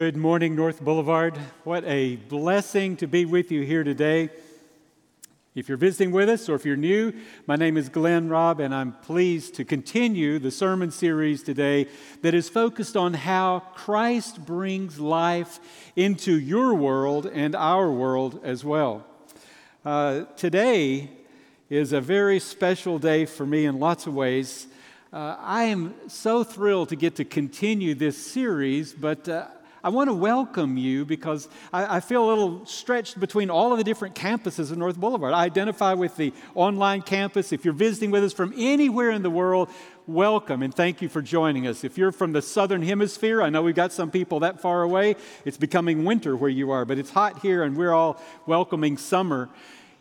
Good morning, North Boulevard. What a blessing to be with you here today. If you're visiting with us or if you're new, my name is Glenn Robb, and I'm pleased to continue the sermon series today that is focused on how Christ brings life into your world and our world as well. Uh, today is a very special day for me in lots of ways. Uh, I am so thrilled to get to continue this series, but uh, I want to welcome you because I, I, feel a little stretched between all of the different campuses of North Boulevard. I identify with the online campus. If you're visiting with us from anywhere in the world, welcome and thank you for joining us. If you're from the southern hemisphere, I know we've got some people that far away. It's becoming winter where you are, but it's hot here and we're all welcoming summer.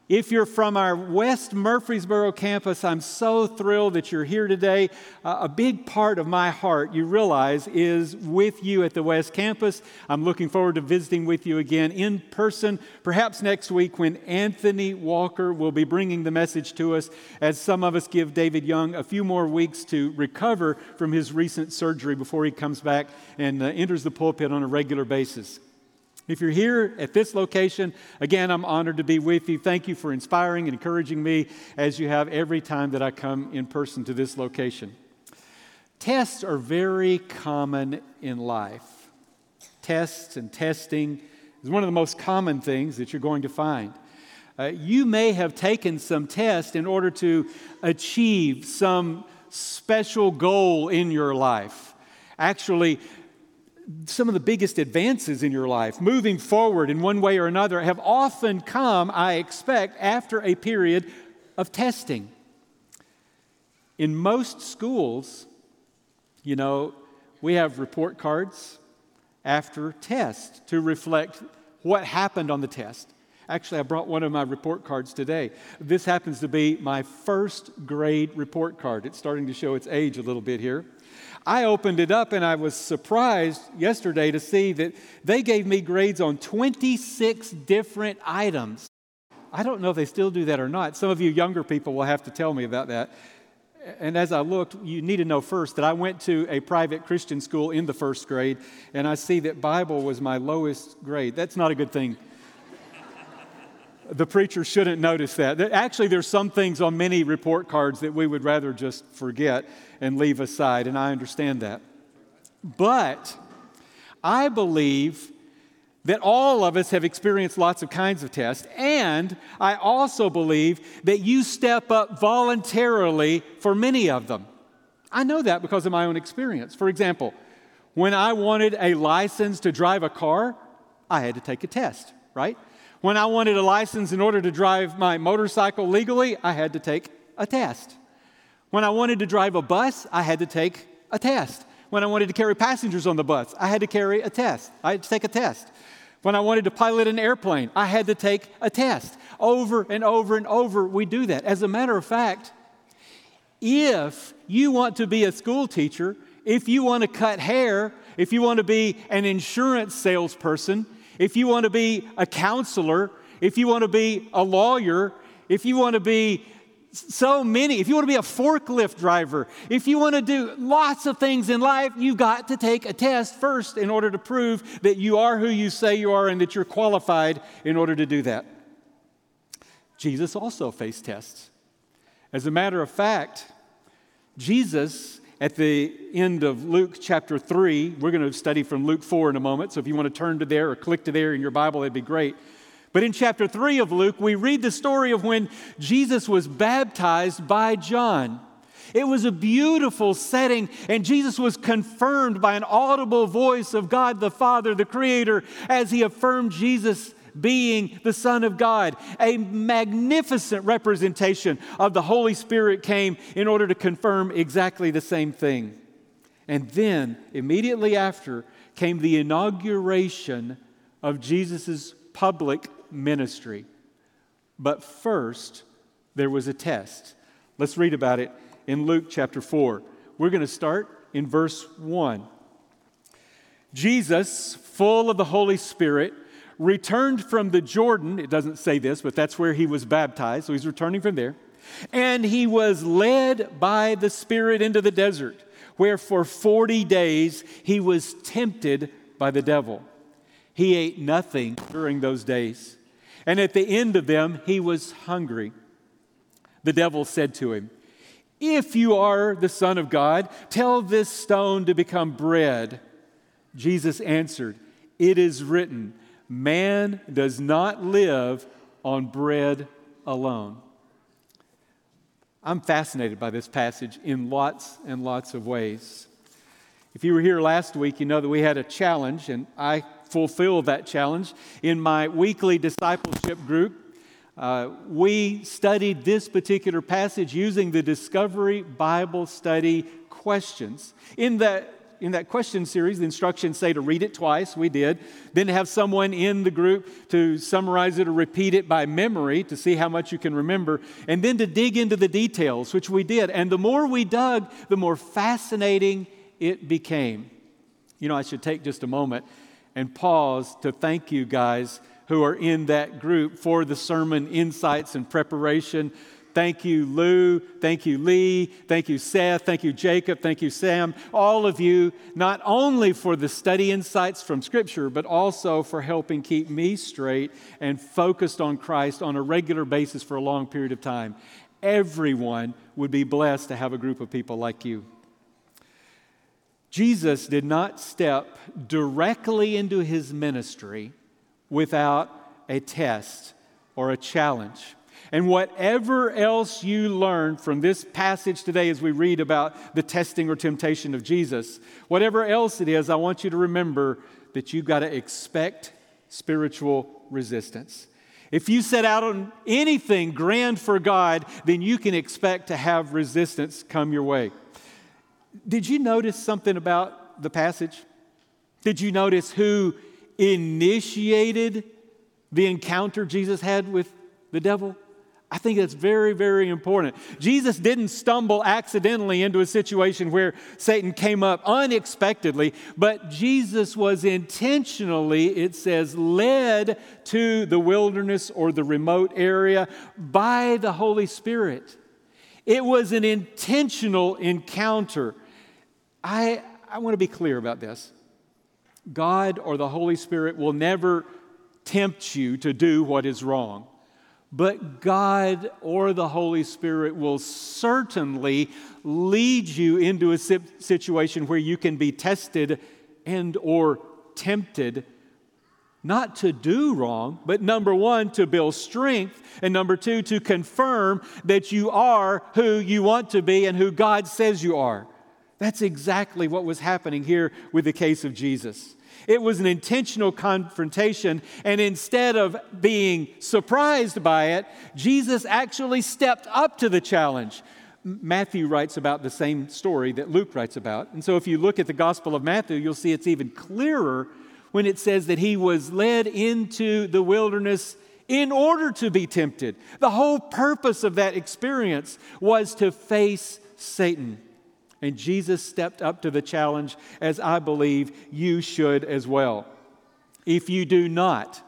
If you're from our West Murfreesboro campus, I'm so thrilled that you're here today. Uh, a big part of my heart, you realize, is with you at the West Campus. I'm looking forward to visiting with you again in person, perhaps next week when Anthony Walker will be bringing the message to us as some of us give David Young a few more weeks to recover from his recent surgery before he comes back and uh, enters the pulpit on a regular basis. If you're here at this location, again, I'm honored to be with you. Thank you for inspiring and encouraging me as you have every time that I come in person to this location. Tests are very common in life. Tests and testing is one of the most common things that you're going to find. Uh, you may have taken some tests in order to achieve some special goal in your life. Actually, some of the biggest advances in your life, moving forward in one way or another, have often come, I expect, after a period of testing. In most schools, you know, we have report cards after tests to reflect what happened on the test. Actually, I brought one of my report cards today. This happens to be my first grade report card. It's starting to show its age a little bit here. I opened it up and I was surprised yesterday to see that they gave me grades on 26 different items. I don't know if they still do that or not. Some of you younger people will have to tell me about that. And as I looked, you need to know first that I went to a private Christian school in the first grade, and I see that Bible was my lowest grade. That's not a good thing the preacher shouldn't notice that. Actually, there's some things on many report cards that we would rather just forget and leave aside, and I understand that. But I believe that all of us have experienced lots of kinds of tests, and I also believe that you step up voluntarily for many of them. I know that because of my own experience. For example, when I wanted a license to drive a car, I had to take a test, right? When I wanted a license in order to drive my motorcycle legally, I had to take a test. When I wanted to drive a bus, I had to take a test. When I wanted to carry passengers on the bus, I had to carry a test. I had to take a test. When I wanted to pilot an airplane, I had to take a test. Over and over and over, we do that. As a matter of fact, if you want to be a school teacher, if you want to cut hair, if you want to be an insurance salesperson, if you want to be a counselor, if you want to be a lawyer, if you want to be so many, if you want to be a forklift driver, if you want to do lots of things in life, you've got to take a test first in order to prove that you are who you say you are and that you're qualified in order to do that. Jesus also faced tests. As a matter of fact, Jesus at the end of Luke chapter 3. We're going to study from Luke 4 in a moment, so if you want to turn to there or click to there in your Bible, that'd be great. But in chapter 3 of Luke, we read the story of when Jesus was baptized by John. It was a beautiful setting, and Jesus was confirmed by an audible voice of God the Father, the Creator, as he affirmed Jesus being the Son of God. A magnificent representation of the Holy Spirit came in order to confirm exactly the same thing. And then, immediately after, came the inauguration of Jesus' public ministry. But first, there was a test. Let's read about it in Luke chapter 4. We're going to start in verse 1. Jesus, full of the Holy Spirit, returned from the Jordan. It doesn't say this, but that's where he was baptized. So he's returning from there. And he was led by the Spirit into the desert, where for 40 days he was tempted by the devil. He ate nothing during those days. And at the end of them, he was hungry. The devil said to him, If you are the Son of God, tell this stone to become bread. Jesus answered, It is written, Man does not live on bread alone. I'm fascinated by this passage in lots and lots of ways. If you were here last week, you know that we had a challenge, and I fulfilled that challenge. In my weekly discipleship group, uh, we studied this particular passage using the Discovery Bible Study questions. In that in that question series, the instructions say to read it twice. We did. Then to have someone in the group to summarize it or repeat it by memory to see how much you can remember. And then to dig into the details, which we did. And the more we dug, the more fascinating it became. You know, I should take just a moment and pause to thank you guys who are in that group for the sermon insights and preparation. Thank you, Lou. Thank you, Lee. Thank you, Seth. Thank you, Jacob. Thank you, Sam. All of you, not only for the study insights from Scripture, but also for helping keep me straight and focused on Christ on a regular basis for a long period of time. Everyone would be blessed to have a group of people like you. Jesus did not step directly into his ministry without a test or a challenge. And whatever else you learn from this passage today as we read about the testing or temptation of Jesus, whatever else it is, I want you to remember that you've got to expect spiritual resistance. If you set out on anything grand for God, then you can expect to have resistance come your way. Did you notice something about the passage? Did you notice who initiated the encounter Jesus had with the devil? I think that's very, very important. Jesus didn't stumble accidentally into a situation where Satan came up unexpectedly, but Jesus was intentionally, it says, led to the wilderness or the remote area by the Holy Spirit. It was an intentional encounter. I, I want to be clear about this. God or the Holy Spirit will never tempt you to do what is wrong but God or the Holy Spirit will certainly lead you into a situation where you can be tested and or tempted not to do wrong, but number 1 to build strength and number 2 to confirm that you are who you want to be and who God says you are. That's exactly what was happening here with the case of Jesus. It was an intentional confrontation. And instead of being surprised by it, Jesus actually stepped up to the challenge. Matthew writes about the same story that Luke writes about. And so if you look at the Gospel of Matthew, you'll see it's even clearer when it says that he was led into the wilderness in order to be tempted. The whole purpose of that experience was to face Satan. And Jesus stepped up to the challenge, as I believe you should as well. If you do not,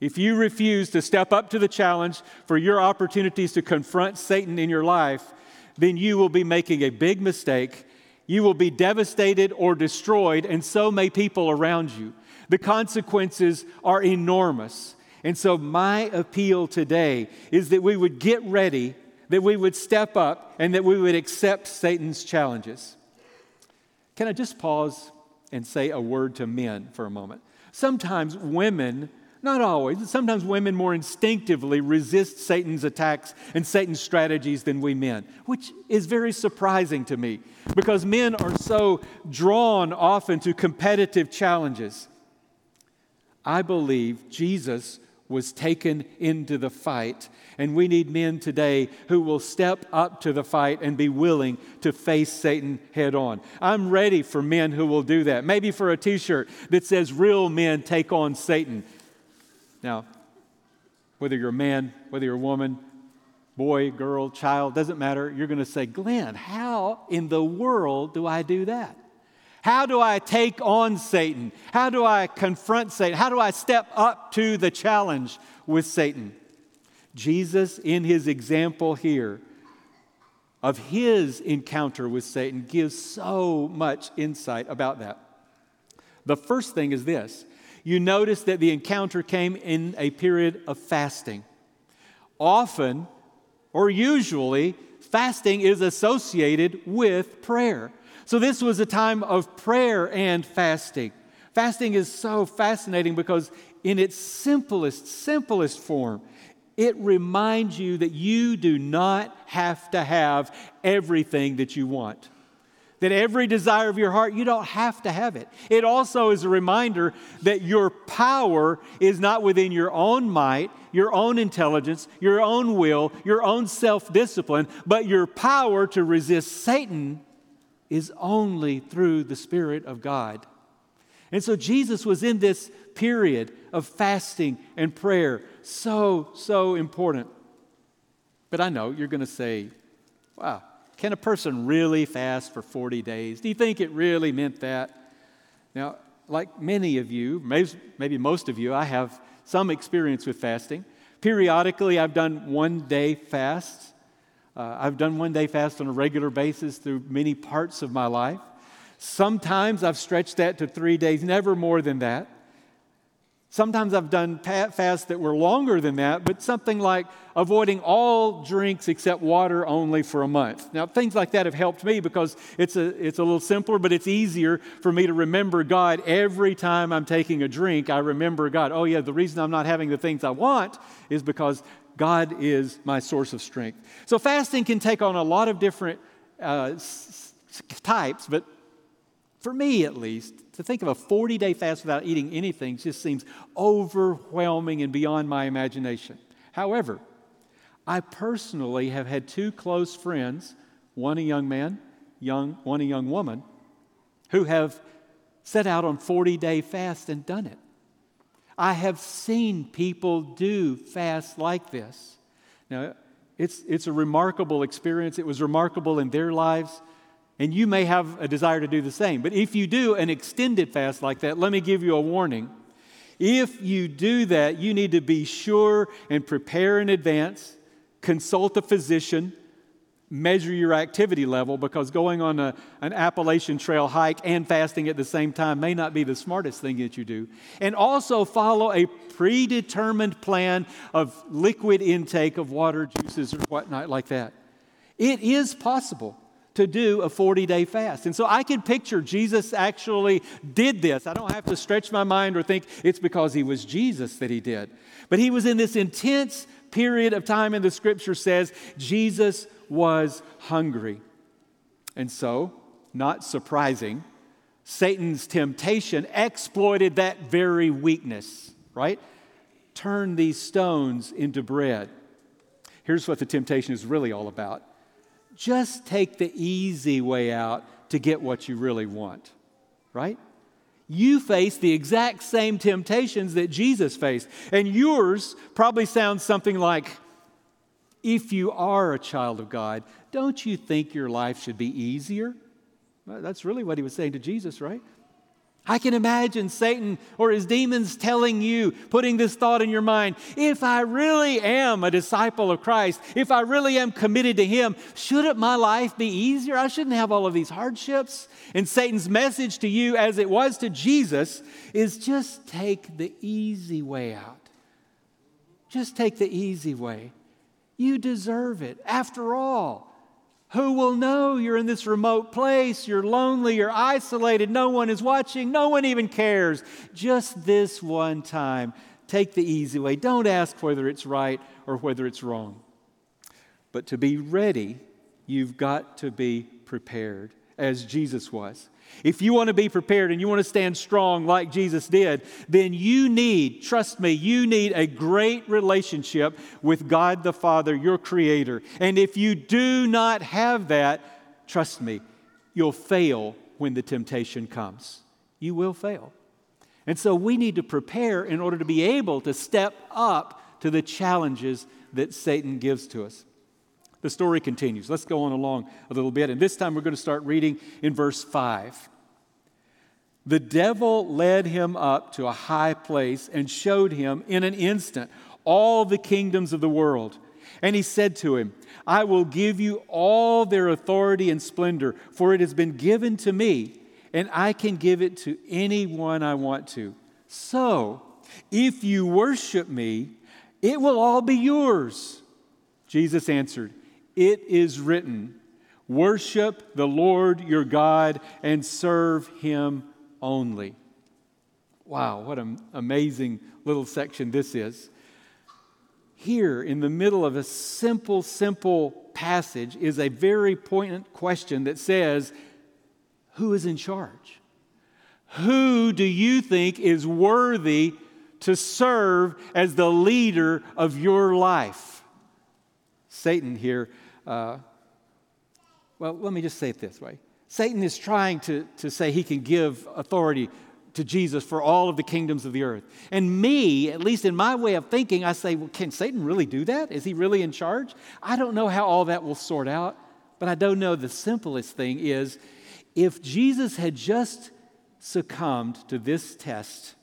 if you refuse to step up to the challenge for your opportunities to confront Satan in your life, then you will be making a big mistake. You will be devastated or destroyed, and so may people around you. The consequences are enormous. And so, my appeal today is that we would get ready that we would step up and that we would accept Satan's challenges. Can I just pause and say a word to men for a moment? Sometimes women, not always, sometimes women more instinctively resist Satan's attacks and Satan's strategies than we men, which is very surprising to me because men are so drawn often to competitive challenges. I believe Jesus was taken into the fight. And we need men today who will step up to the fight and be willing to face Satan head on. I'm ready for men who will do that. Maybe for a t shirt that says, Real men take on Satan. Now, whether you're a man, whether you're a woman, boy, girl, child, doesn't matter. You're going to say, Glenn, how in the world do I do that? How do I take on Satan? How do I confront Satan? How do I step up to the challenge with Satan? Jesus, in his example here of his encounter with Satan, gives so much insight about that. The first thing is this you notice that the encounter came in a period of fasting. Often, or usually, fasting is associated with prayer. So, this was a time of prayer and fasting. Fasting is so fascinating because, in its simplest, simplest form, it reminds you that you do not have to have everything that you want that every desire of your heart, you don't have to have it. It also is a reminder that your power is not within your own might, your own intelligence, your own will, your own self discipline, but your power to resist Satan is only through the Spirit of God. And so Jesus was in this period of fasting and prayer. So, so important. But I know you're going to say, wow, can a person really fast for 40 days? Do you think it really meant that? Now, like many of you, maybe most of you, I have some experience with fasting. Periodically, I've done one day fasts. Uh, I've done one day fast on a regular basis through many parts of my life. Sometimes I've stretched that to three days, never more than that. Sometimes I've done fasts that were longer than that, but something like avoiding all drinks except water only for a month. Now, things like that have helped me because it's a, it's a little simpler, but it's easier for me to remember God every time I'm taking a drink. I remember God. Oh, yeah, the reason I'm not having the things I want is because God is my source of strength. So, fasting can take on a lot of different uh, types, but for me at least, to think of a 40 day fast without eating anything just seems overwhelming and beyond my imagination. However, I personally have had two close friends, one a young man, young, one a young woman, who have set out on 40 day fast and done it. I have seen people do fasts like this. Now, it's, it's a remarkable experience. It was remarkable in their lives. And you may have a desire to do the same. But if you do an extended fast like that, let me give you a warning. If you do that, you need to be sure and prepare in advance, consult a physician, measure your activity level because going on a, an Appalachian Trail hike and fasting at the same time may not be the smartest thing that you do. And also follow a predetermined plan of liquid intake of water, juices, or whatnot like that. It is possible to do a 40 day fast. And so I can picture Jesus actually did this. I don't have to stretch my mind or think it's because he was Jesus that he did. But he was in this intense period of time, and the scripture says Jesus was hungry. And so, not surprising, Satan's temptation exploited that very weakness, right? Turn these stones into bread. Here's what the temptation is really all about just take the easy way out to get what you really want, right? You face the exact same temptations that Jesus faced. And yours probably sounds something like if you are a child of God, don't you think your life should be easier? That's really what he was saying to Jesus, right? I can imagine Satan or his demons telling you, putting this thought in your mind if I really am a disciple of Christ, if I really am committed to Him, shouldn't my life be easier? I shouldn't have all of these hardships. And Satan's message to you, as it was to Jesus, is just take the easy way out. Just take the easy way. You deserve it. After all, who will know you're in this remote place? You're lonely, you're isolated, no one is watching, no one even cares. Just this one time, take the easy way. Don't ask whether it's right or whether it's wrong. But to be ready, you've got to be prepared, as Jesus was. If you want to be prepared and you want to stand strong like Jesus did, then you need, trust me, you need a great relationship with God the Father, your Creator. And if you do not have that, trust me, you'll fail when the temptation comes. You will fail. And so we need to prepare in order to be able to step up to the challenges that Satan gives to us. The story continues. Let's go on along a little bit. And this time we're going to start reading in verse 5. The devil led him up to a high place and showed him in an instant all the kingdoms of the world. And he said to him, I will give you all their authority and splendor, for it has been given to me, and I can give it to anyone I want to. So, if you worship me, it will all be yours. Jesus answered, It is written, Worship the Lord your God and serve him only. Wow, what an amazing little section this is. Here, in the middle of a simple, simple passage, is a very poignant question that says, Who is in charge? Who do you think is worthy to serve as the leader of your life? Satan here, uh, well, let me just say it this way Satan is trying to, to say he can give authority to Jesus for all of the kingdoms of the earth. And me, at least in my way of thinking, I say, well, can Satan really do that? Is he really in charge? I don't know how all that will sort out, but I don't know the simplest thing is if Jesus had just succumbed to this test,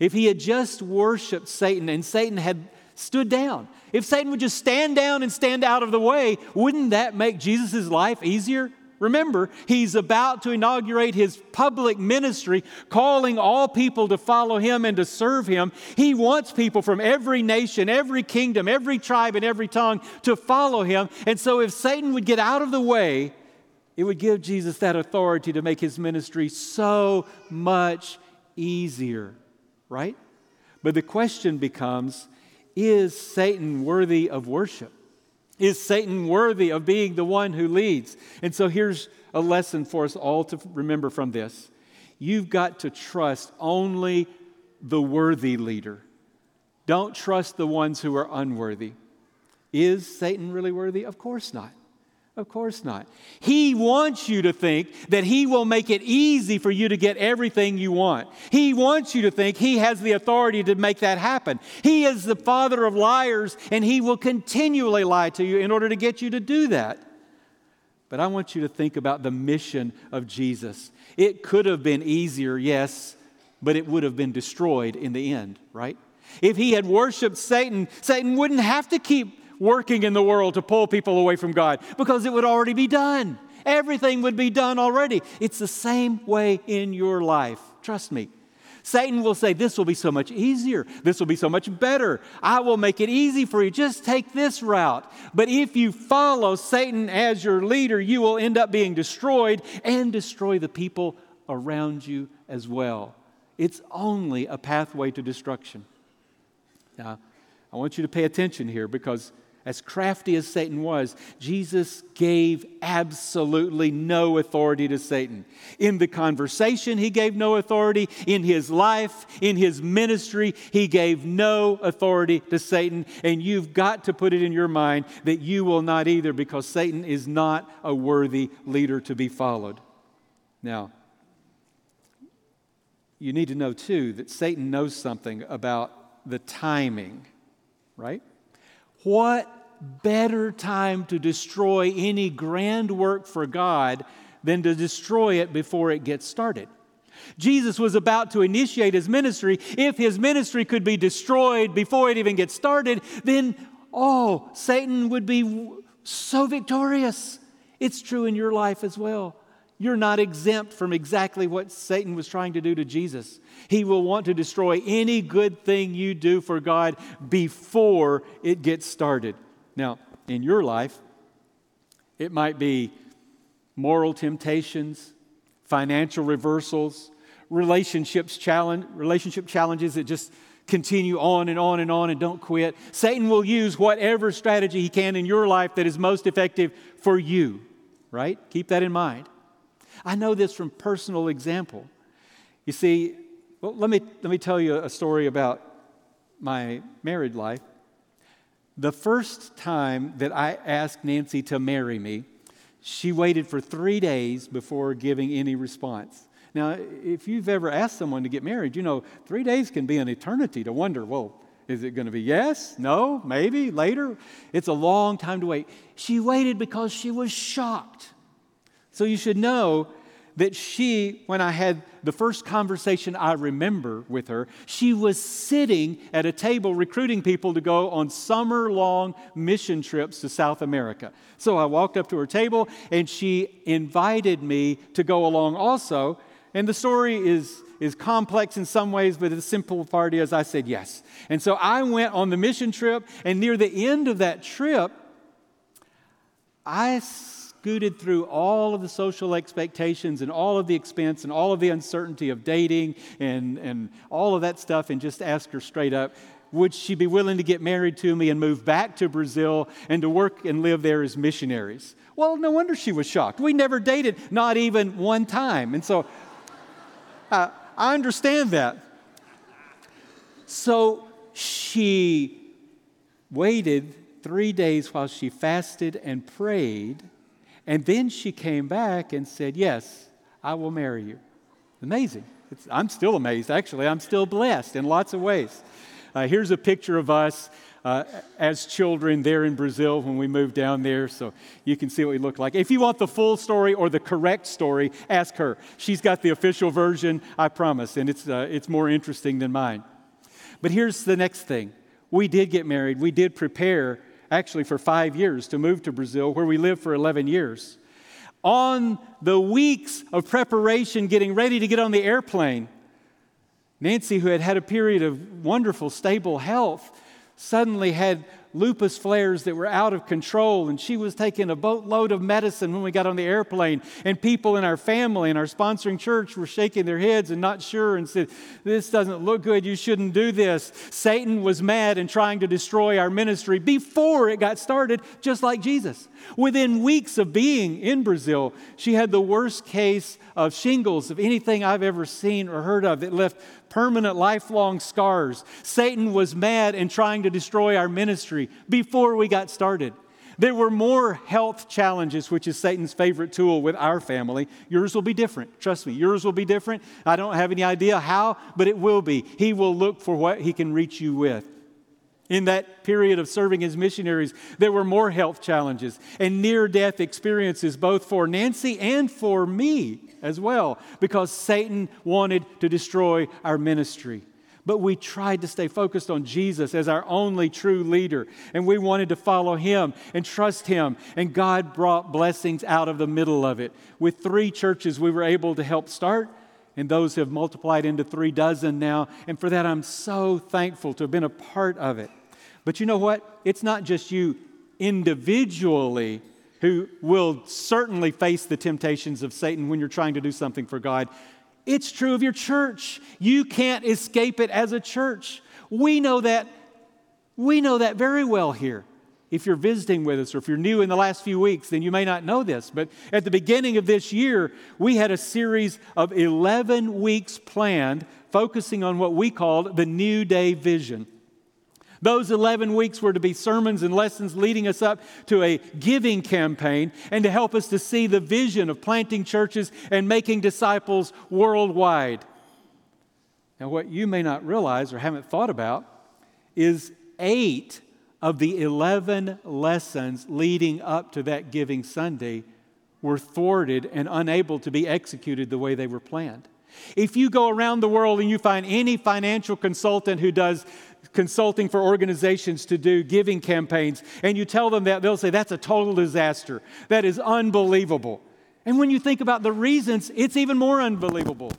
if he had just worshiped Satan and Satan had stood down, if Satan would just stand down and stand out of the way, wouldn't that make Jesus' life easier? Remember, he's about to inaugurate his public ministry, calling all people to follow him and to serve him. He wants people from every nation, every kingdom, every tribe, and every tongue to follow him. And so, if Satan would get out of the way, it would give Jesus that authority to make his ministry so much easier, right? But the question becomes is Satan worthy of worship? Is Satan worthy of being the one who leads? And so here's a lesson for us all to remember from this. You've got to trust only the worthy leader. Don't trust the ones who are unworthy. Is Satan really worthy? Of course not. Of course not. He wants you to think that He will make it easy for you to get everything you want. He wants you to think He has the authority to make that happen. He is the father of liars, and He will continually lie to you in order to get you to do that. But I want you to think about the mission of Jesus. It could have been easier, yes, but it would have been destroyed in the end, right? If he had worshiped Satan, Satan wouldn't have to keep working in the world to pull people away from God because it would already be done. Everything would be done already. It's the same way in your life. Trust me. Satan will say, This will be so much easier. This will be so much better. I will make it easy for you. Just take this route. But if you follow Satan as your leader, you will end up being destroyed and destroy the people around you as well. It's only a pathway to destruction. Now, I want you to pay attention here because as crafty as Satan was, Jesus gave absolutely no authority to Satan. In the conversation, he gave no authority. In his life, in his ministry, he gave no authority to Satan. And you've got to put it in your mind that you will not either because Satan is not a worthy leader to be followed. Now, you need to know too that Satan knows something about the timing, right? What better time to destroy any grand work for God than to destroy it before it gets started? Jesus was about to initiate his ministry. If his ministry could be destroyed before it even gets started, then, oh, Satan would be so victorious. It's true in your life as well. You're not exempt from exactly what Satan was trying to do to Jesus. He will want to destroy any good thing you do for God before it gets started. Now, in your life, it might be moral temptations, financial reversals, relationships challenge, relationship challenges that just continue on and on and on and don't quit. Satan will use whatever strategy he can in your life that is most effective for you, right? Keep that in mind. I know this from personal example. You see, well, let me, let me tell you a story about my married life. The first time that I asked Nancy to marry me, she waited for three days before giving any response. Now, if you've ever asked someone to get married, you know, three days can be an eternity to wonder, well, is it going to be yes, no, maybe, later? It's a long time to wait. She waited because she was shocked. So you should know that she, when I had the first conversation I remember with her, she was sitting at a table recruiting people to go on summer long mission trips to South America. So I walked up to her table and she invited me to go along also. And the story is, is complex in some ways, but the simple part is I said yes. And so I went on the mission trip, and near the end of that trip, I scooted through all of the social expectations and all of the expense and all of the uncertainty of dating and, and all of that stuff and just asked her straight up, would she be willing to get married to me and move back to Brazil and to work and live there as missionaries? Well, no wonder she was shocked. We never dated, not even one time. And so uh, I understand that. So she waited three days while she fasted and prayed, and then she came back and said, Yes, I will marry you. Amazing. It's, I'm still amazed, actually. I'm still blessed in lots of ways. Uh, here's a picture of us uh, as children there in Brazil when we moved down there, so you can see what we look like. If you want the full story or the correct story, ask her. She's got the official version, I promise, and it's, uh, it's more interesting than mine. But here's the next thing we did get married, we did prepare actually for five years to move to Brazil, where we lived for 11 years. On the weeks of preparation, getting ready to get on the airplane, Nancy, who had had a period of wonderful, stable health, suddenly had lupus flares that were out of control, and she was taking a boatload of medicine when we got on the airplane. And people in our family and our sponsoring church were shaking their heads and not sure and said, This doesn't look good. You shouldn't do this. Satan was mad and trying to destroy our ministry before it got started, just like Jesus. Within weeks of being in Brazil, she had the worst case of shingles of anything I've ever seen or heard of that left permanent, lifelong scars. Satan was mad and trying to destroy our ministry before we got started. There were more health challenges, which is Satan's favorite tool with our family. Yours will be different. Trust me, yours will be different. I don't have any idea how, but it will be. He will look for what he can reach you with. In that period of serving as missionaries, there were more health challenges and near death experiences, both for Nancy and for me as well, because Satan wanted to destroy our ministry. But we tried to stay focused on Jesus as our only true leader, and we wanted to follow him and trust him. And God brought blessings out of the middle of it. With three churches, we were able to help start and those have multiplied into three dozen now. And for that, I'm so thankful to have been a part of it. But you know what? It's not just you individually who will certainly face the temptations of Satan when you're trying to do something for God. It's true of your church. You can't escape it as a church. We know that. We know that very well here. If you're visiting with us or if you're new in the last few weeks, then you may not know this. But at the beginning of this year, we had a series of 11 weeks planned focusing on what we called the New Day Vision. Those 11 weeks were to be sermons and lessons leading us up to a giving campaign and to help us to see the vision of planting churches and making disciples worldwide. Now, what you may not realize or haven't thought about is eight of the 11 lessons leading up to that Giving Sunday were thwarted and unable to be executed the way they were planned. If you go around the world and you find any financial consultant who does consulting for organizations to do giving campaigns, and you tell them that, they'll say, That's a total disaster. That is unbelievable. And when you think about the reasons, it's even more unbelievable.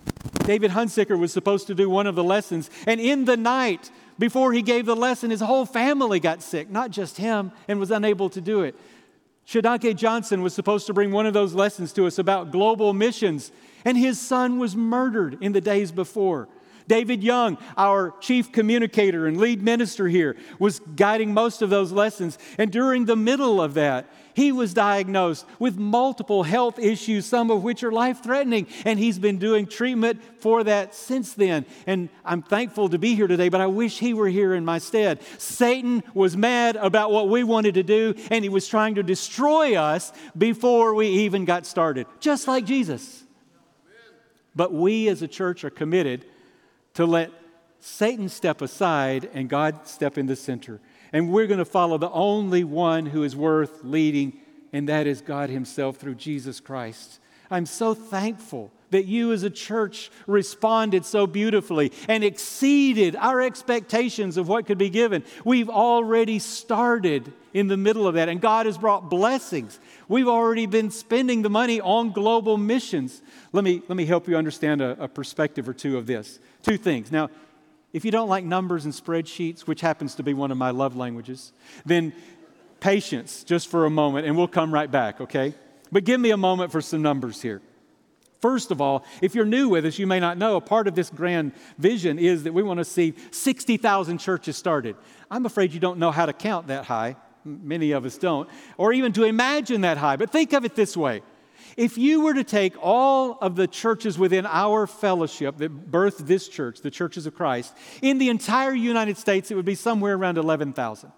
David Hunsicker was supposed to do one of the lessons, and in the night, before he gave the lesson, his whole family got sick, not just him, and was unable to do it. Shodankeh Johnson was supposed to bring one of those lessons to us about global missions, and his son was murdered in the days before. David Young, our chief communicator and lead minister here, was guiding most of those lessons. And during the middle of that, he was diagnosed with multiple health issues, some of which are life threatening. And he's been doing treatment for that since then. And I'm thankful to be here today, but I wish he were here in my stead. Satan was mad about what we wanted to do, and he was trying to destroy us before we even got started, just like Jesus. But we as a church are committed to let Satan step aside and God step in the center. And we're going to follow the only one who is worth leading, and that is God Himself through Jesus Christ. I'm so thankful that you as a church responded so beautifully and exceeded our expectations of what could be given. We've already started in the middle of that, and God has brought blessings. We've already been spending the money on global missions. Let me, let me help you understand a, a perspective or two of this. Two things. Now, if you don't like numbers and spreadsheets, which happens to be one of my love languages, then patience just for a moment, and we'll come right back, okay? But give me a moment for some numbers here. First of all, if you're new with us, you may not know a part of this grand vision is that we want to see 60,000 churches started. I'm afraid you don't know how to count that high. Many of us don't, or even to imagine that high. But think of it this way if you were to take all of the churches within our fellowship that birthed this church, the churches of Christ, in the entire United States, it would be somewhere around 11,000.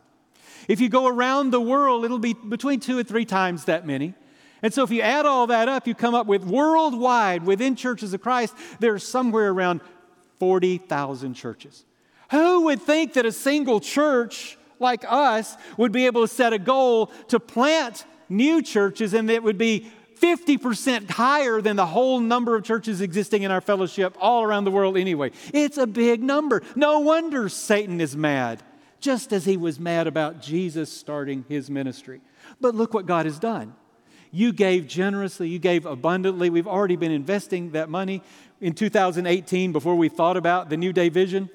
If you go around the world, it'll be between two and three times that many. And so if you add all that up, you come up with worldwide, within churches of Christ, there's somewhere around 40,000 churches. Who would think that a single church like us would be able to set a goal to plant new churches and it would be 50% higher than the whole number of churches existing in our fellowship all around the world anyway. It's a big number. No wonder Satan is mad, just as he was mad about Jesus starting his ministry. But look what God has done. You gave generously, you gave abundantly. We've already been investing that money. In 2018, before we thought about the New Day vision,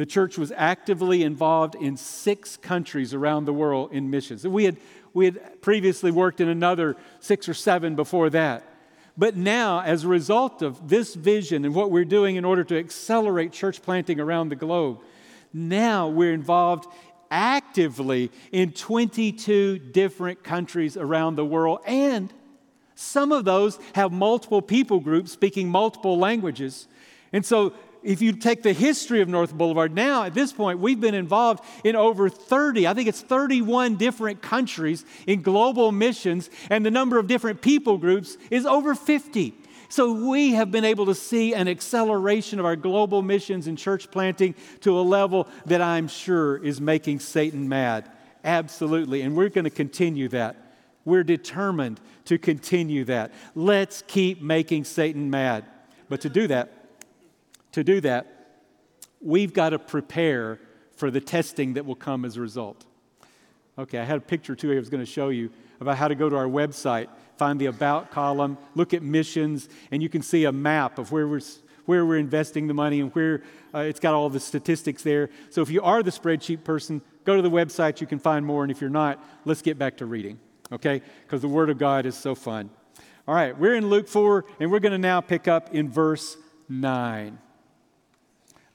the church was actively involved in six countries around the world in missions. We had we had previously worked in another six or seven before that. But now, as a result of this vision and what we're doing in order to accelerate church planting around the globe, now we're involved actively in 22 different countries around the world. And some of those have multiple people groups speaking multiple languages. And so if you take the history of North Boulevard, now at this point, we've been involved in over 30, I think it's 31 different countries in global missions, and the number of different people groups is over 50. So we have been able to see an acceleration of our global missions and church planting to a level that I'm sure is making Satan mad. Absolutely. And we're going to continue that. We're determined to continue that. Let's keep making Satan mad. But to do that, to do that, we've got to prepare for the testing that will come as a result. Okay, I had a picture too I was going to show you about how to go to our website, find the About column, look at missions, and you can see a map of where we're, where we're investing the money and where uh, it's got all the statistics there. So if you are the spreadsheet person, go to the website, you can find more. And if you're not, let's get back to reading, okay? Because the Word of God is so fun. All right, we're in Luke 4, and we're going to now pick up in verse 9.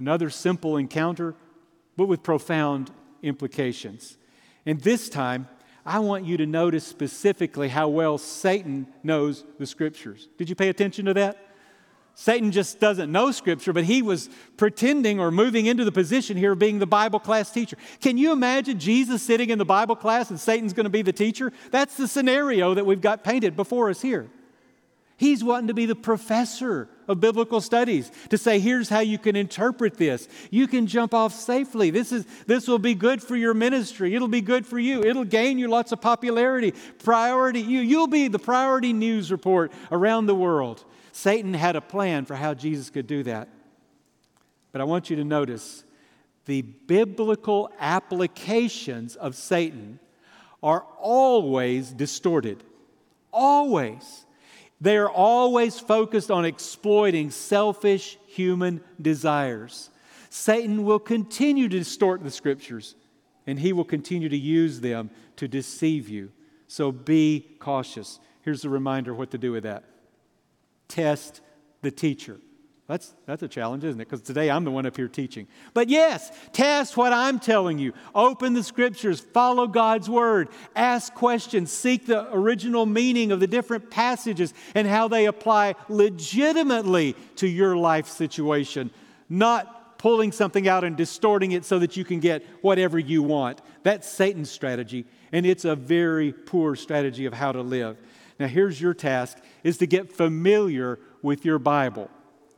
Another simple encounter, but with profound implications. And this time, I want you to notice specifically how well Satan knows the scriptures. Did you pay attention to that? Satan just doesn't know scripture, but he was pretending or moving into the position here of being the Bible class teacher. Can you imagine Jesus sitting in the Bible class and Satan's going to be the teacher? That's the scenario that we've got painted before us here. He's wanting to be the professor of biblical studies to say, here's how you can interpret this. You can jump off safely. This, is, this will be good for your ministry. It'll be good for you. It'll gain you lots of popularity. Priority, you, you'll be the priority news report around the world. Satan had a plan for how Jesus could do that. But I want you to notice the biblical applications of Satan are always distorted. Always. They are always focused on exploiting selfish human desires. Satan will continue to distort the scriptures, and he will continue to use them to deceive you. So be cautious. Here's a reminder what to do with that test the teacher. That's, that's a challenge, isn't it? Because today I'm the one up here teaching. But yes, test what I'm telling you. Open the scriptures, follow God's word, ask questions, seek the original meaning of the different passages and how they apply legitimately to your life situation, not pulling something out and distorting it so that you can get whatever you want. That's Satan's strategy, and it's a very poor strategy of how to live. Now, here's your task is to get familiar with your Bible.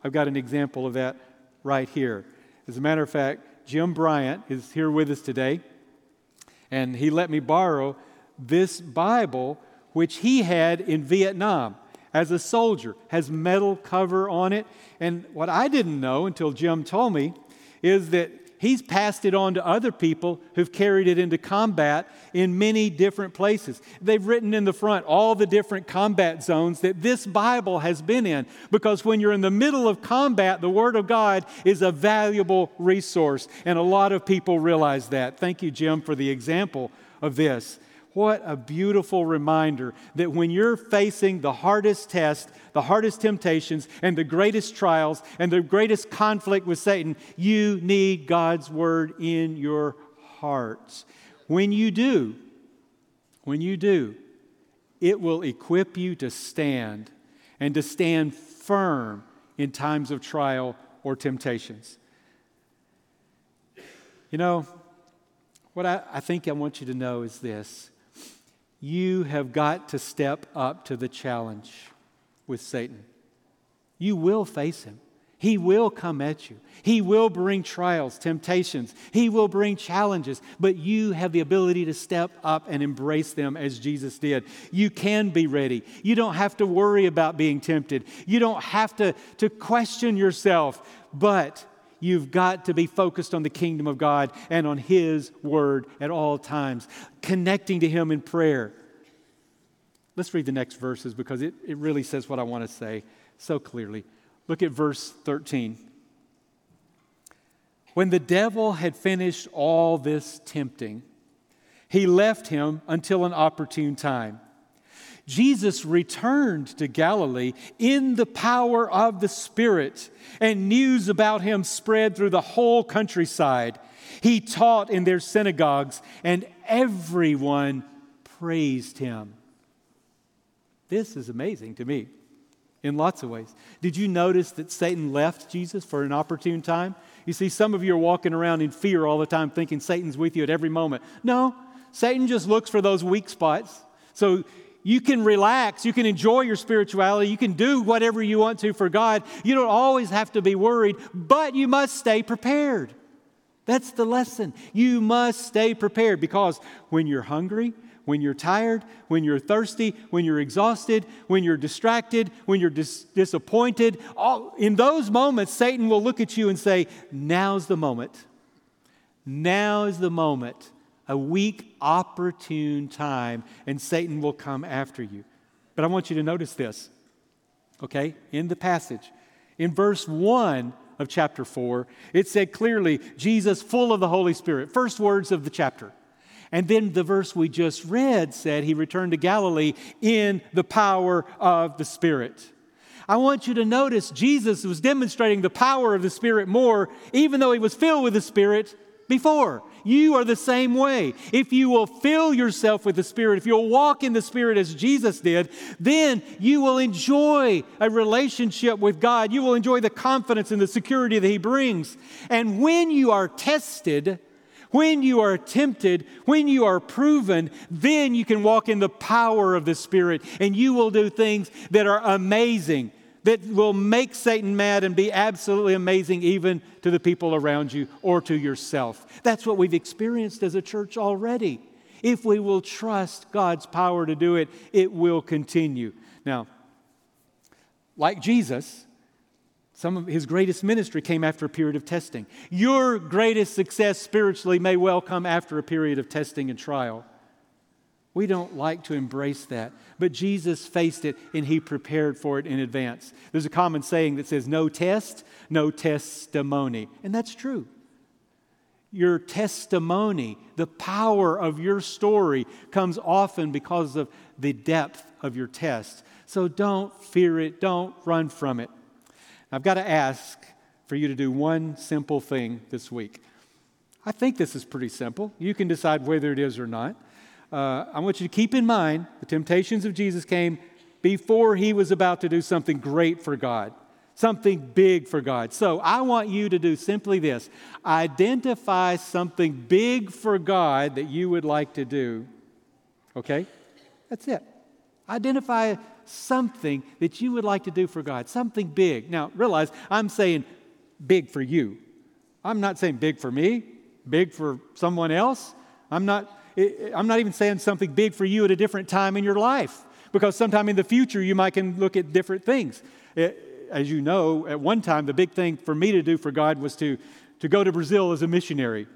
I've got an example of that right here. As a matter of fact, Jim Bryant is here with us today, and he let me borrow this Bible, which he had in Vietnam as a soldier, has metal cover on it. And what I didn't know until Jim told me is that He's passed it on to other people who've carried it into combat in many different places. They've written in the front all the different combat zones that this Bible has been in because when you're in the middle of combat, the Word of God is a valuable resource. And a lot of people realize that. Thank you, Jim, for the example of this. What a beautiful reminder that when you're facing the hardest test, the hardest temptations, and the greatest trials, and the greatest conflict with Satan, you need God's word in your hearts. When you do, when you do, it will equip you to stand and to stand firm in times of trial or temptations. You know, what I, I think I want you to know is this you have got to step up to the challenge with Satan. You will face him. He will come at you. He will bring trials, temptations. He will bring challenges, but you have the ability to step up and embrace them as Jesus did. You can be ready. You don't have to worry about being tempted. You don't have to, to question yourself, but You've got to be focused on the kingdom of God and on His word at all times, connecting to Him in prayer. Let's read the next verses because it, it really says what I want to say so clearly. Look at verse 13. When the devil had finished all this tempting, he left him until an opportune time. Jesus returned to Galilee in the power of the Spirit, and news about him spread through the whole countryside. He taught in their synagogues, and everyone praised him. This is amazing to me in lots of ways. Did you notice that Satan left Jesus for an opportune time? You see, some of you are walking around in fear all the time, thinking Satan's with you at every moment. No, Satan just looks for those weak spots. So you can relax. You can enjoy your spirituality. You can do whatever you want to for God. You don't always have to be worried, but you must stay prepared. That's the lesson. You must stay prepared because when you're hungry, when you're tired, when you're thirsty, when you're exhausted, when you're distracted, when you're dis- disappointed, all, in those moments, Satan will look at you and say, Now's the moment. Now is the moment a weak, opportune time, and Satan will come after you. But I want you to notice this, okay, in the passage. In verse 1 of chapter 4, it said clearly, Jesus full of the Holy Spirit. First words of the chapter. And then the verse we just read said he returned to Galilee in the power of the Spirit. I want you to notice Jesus was demonstrating the power of the Spirit more, even though he was filled with the Spirit before. You are the same way. If you will fill yourself with the Spirit, if you'll walk in the Spirit as Jesus did, then you will enjoy a relationship with God. You will enjoy the confidence and the security that He brings. And when you are tested, when you are tempted, when you are proven, then you can walk in the power of the Spirit and you will do things that are amazing that will make Satan mad and be absolutely amazing even to the people around you or to yourself. That's what we've experienced as a church already. If we will trust God's power to do it, it will continue. Now, like Jesus, some of his greatest ministry came after a period of testing. Your greatest success spiritually may well come after a period of testing and trial. We don't like to embrace that. But Jesus faced it and he prepared for it in advance. There's a common saying that says, no test, no testimony. And that's true. Your testimony, the power of your story, comes often because of the depth of your test. So don't fear it, don't run from it. I've got to ask for you to do one simple thing this week. I think this is pretty simple. You can decide whether it is or not. Uh, I want you to keep in mind the temptations of Jesus came before he was about to do something great for God, something big for God. So I want you to do simply this identify something big for God that you would like to do. Okay? That's it. Identify something that you would like to do for God, something big. Now, realize I'm saying big for you. I'm not saying big for me, big for someone else. I'm not, I'm not even saying something big for you at a different time in your life, because sometime in the future you might can look at different things. as you know, at one time, the big thing for me to do for God was to, to go to Brazil as a missionary.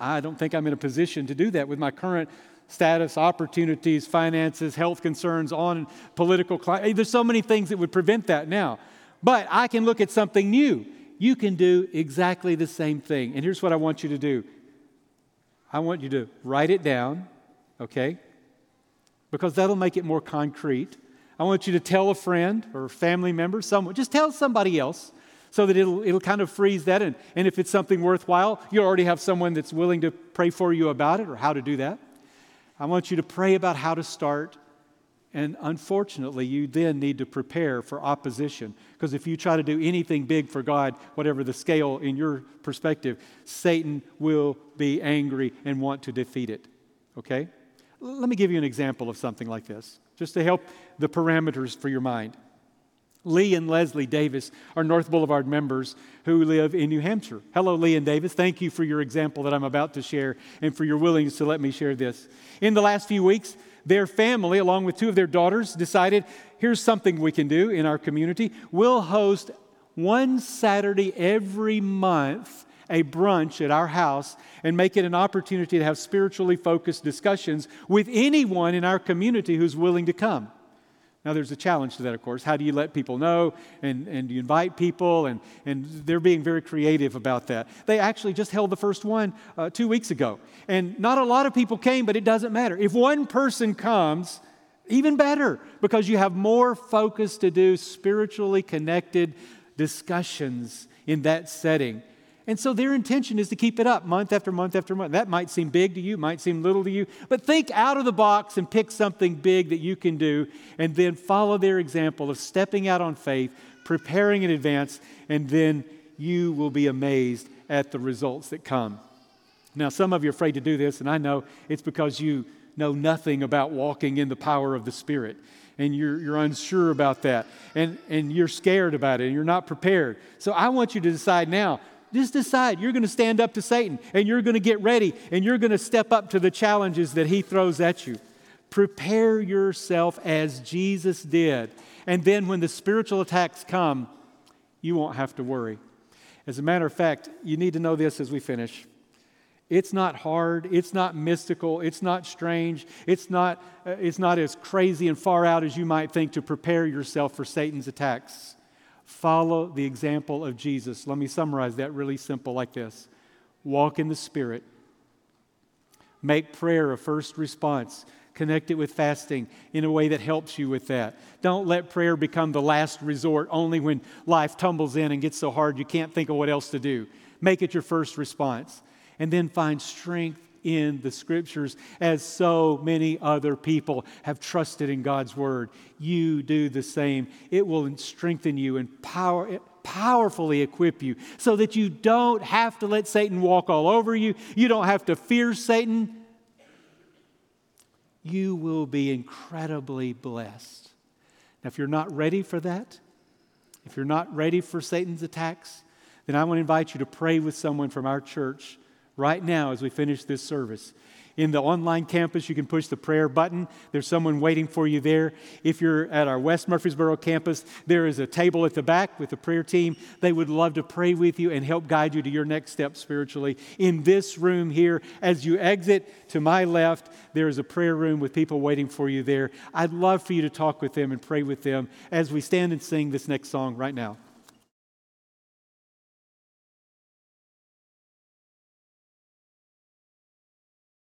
I don't think I'm in a position to do that with my current status, opportunities, finances, health concerns, on political climate. Eh, there's so many things that would prevent that now. But I can look at something new you can do exactly the same thing. And here's what I want you to do I want you to write it down, okay? Because that'll make it more concrete. I want you to tell a friend or family member, someone, just tell somebody else so that it'll, it'll kind of freeze that. And, and if it's something worthwhile, you already have someone that's willing to pray for you about it or how to do that. I want you to pray about how to start. And unfortunately, you then need to prepare for opposition. Because if you try to do anything big for God, whatever the scale in your perspective, Satan will be angry and want to defeat it. Okay? Let me give you an example of something like this, just to help the parameters for your mind. Lee and Leslie Davis are North Boulevard members who live in New Hampshire. Hello, Lee and Davis. Thank you for your example that I'm about to share and for your willingness to let me share this. In the last few weeks, their family, along with two of their daughters, decided here's something we can do in our community. We'll host one Saturday every month a brunch at our house and make it an opportunity to have spiritually focused discussions with anyone in our community who's willing to come. Now, there's a challenge to that, of course. How do you let people know and, and you invite people? And, and they're being very creative about that. They actually just held the first one uh, two weeks ago. And not a lot of people came, but it doesn't matter. If one person comes, even better, because you have more focus to do spiritually connected discussions in that setting. And so their intention is to keep it up month after month after month. That might seem big to you, might seem little to you, but think out of the box and pick something big that you can do, and then follow their example of stepping out on faith, preparing in advance, and then you will be amazed at the results that come. Now, some of you are afraid to do this, and I know it's because you know nothing about walking in the power of the Spirit and you're, you're unsure about that and, and you're scared about it and you're not prepared. So I want you to decide now just decide you're going to stand up to Satan and you're going to get ready and you're going to step up to the challenges that he throws at you. Prepare yourself as Jesus did. And then when the spiritual attacks come, you won't have to worry. As a matter of fact, you need to know this as we finish. It's not hard, it's not mystical, it's not strange, it's not, uh, it's not as crazy and far out as you might think to prepare yourself for Satan's attacks. Follow the example of Jesus. Let me summarize that really simple like this walk in the Spirit, make prayer a first response. Connect it with fasting in a way that helps you with that. Don't let prayer become the last resort only when life tumbles in and gets so hard you can't think of what else to do. Make it your first response. And then find strength in the scriptures, as so many other people have trusted in God's word. You do the same. It will strengthen you and power, powerfully equip you so that you don't have to let Satan walk all over you. You don't have to fear Satan. You will be incredibly blessed. Now, if you're not ready for that, if you're not ready for Satan's attacks, then I want to invite you to pray with someone from our church right now as we finish this service. In the online campus, you can push the prayer button. There's someone waiting for you there. If you're at our West Murfreesboro campus, there is a table at the back with the prayer team. They would love to pray with you and help guide you to your next step spiritually. In this room here, as you exit to my left, there is a prayer room with people waiting for you there. I'd love for you to talk with them and pray with them as we stand and sing this next song right now.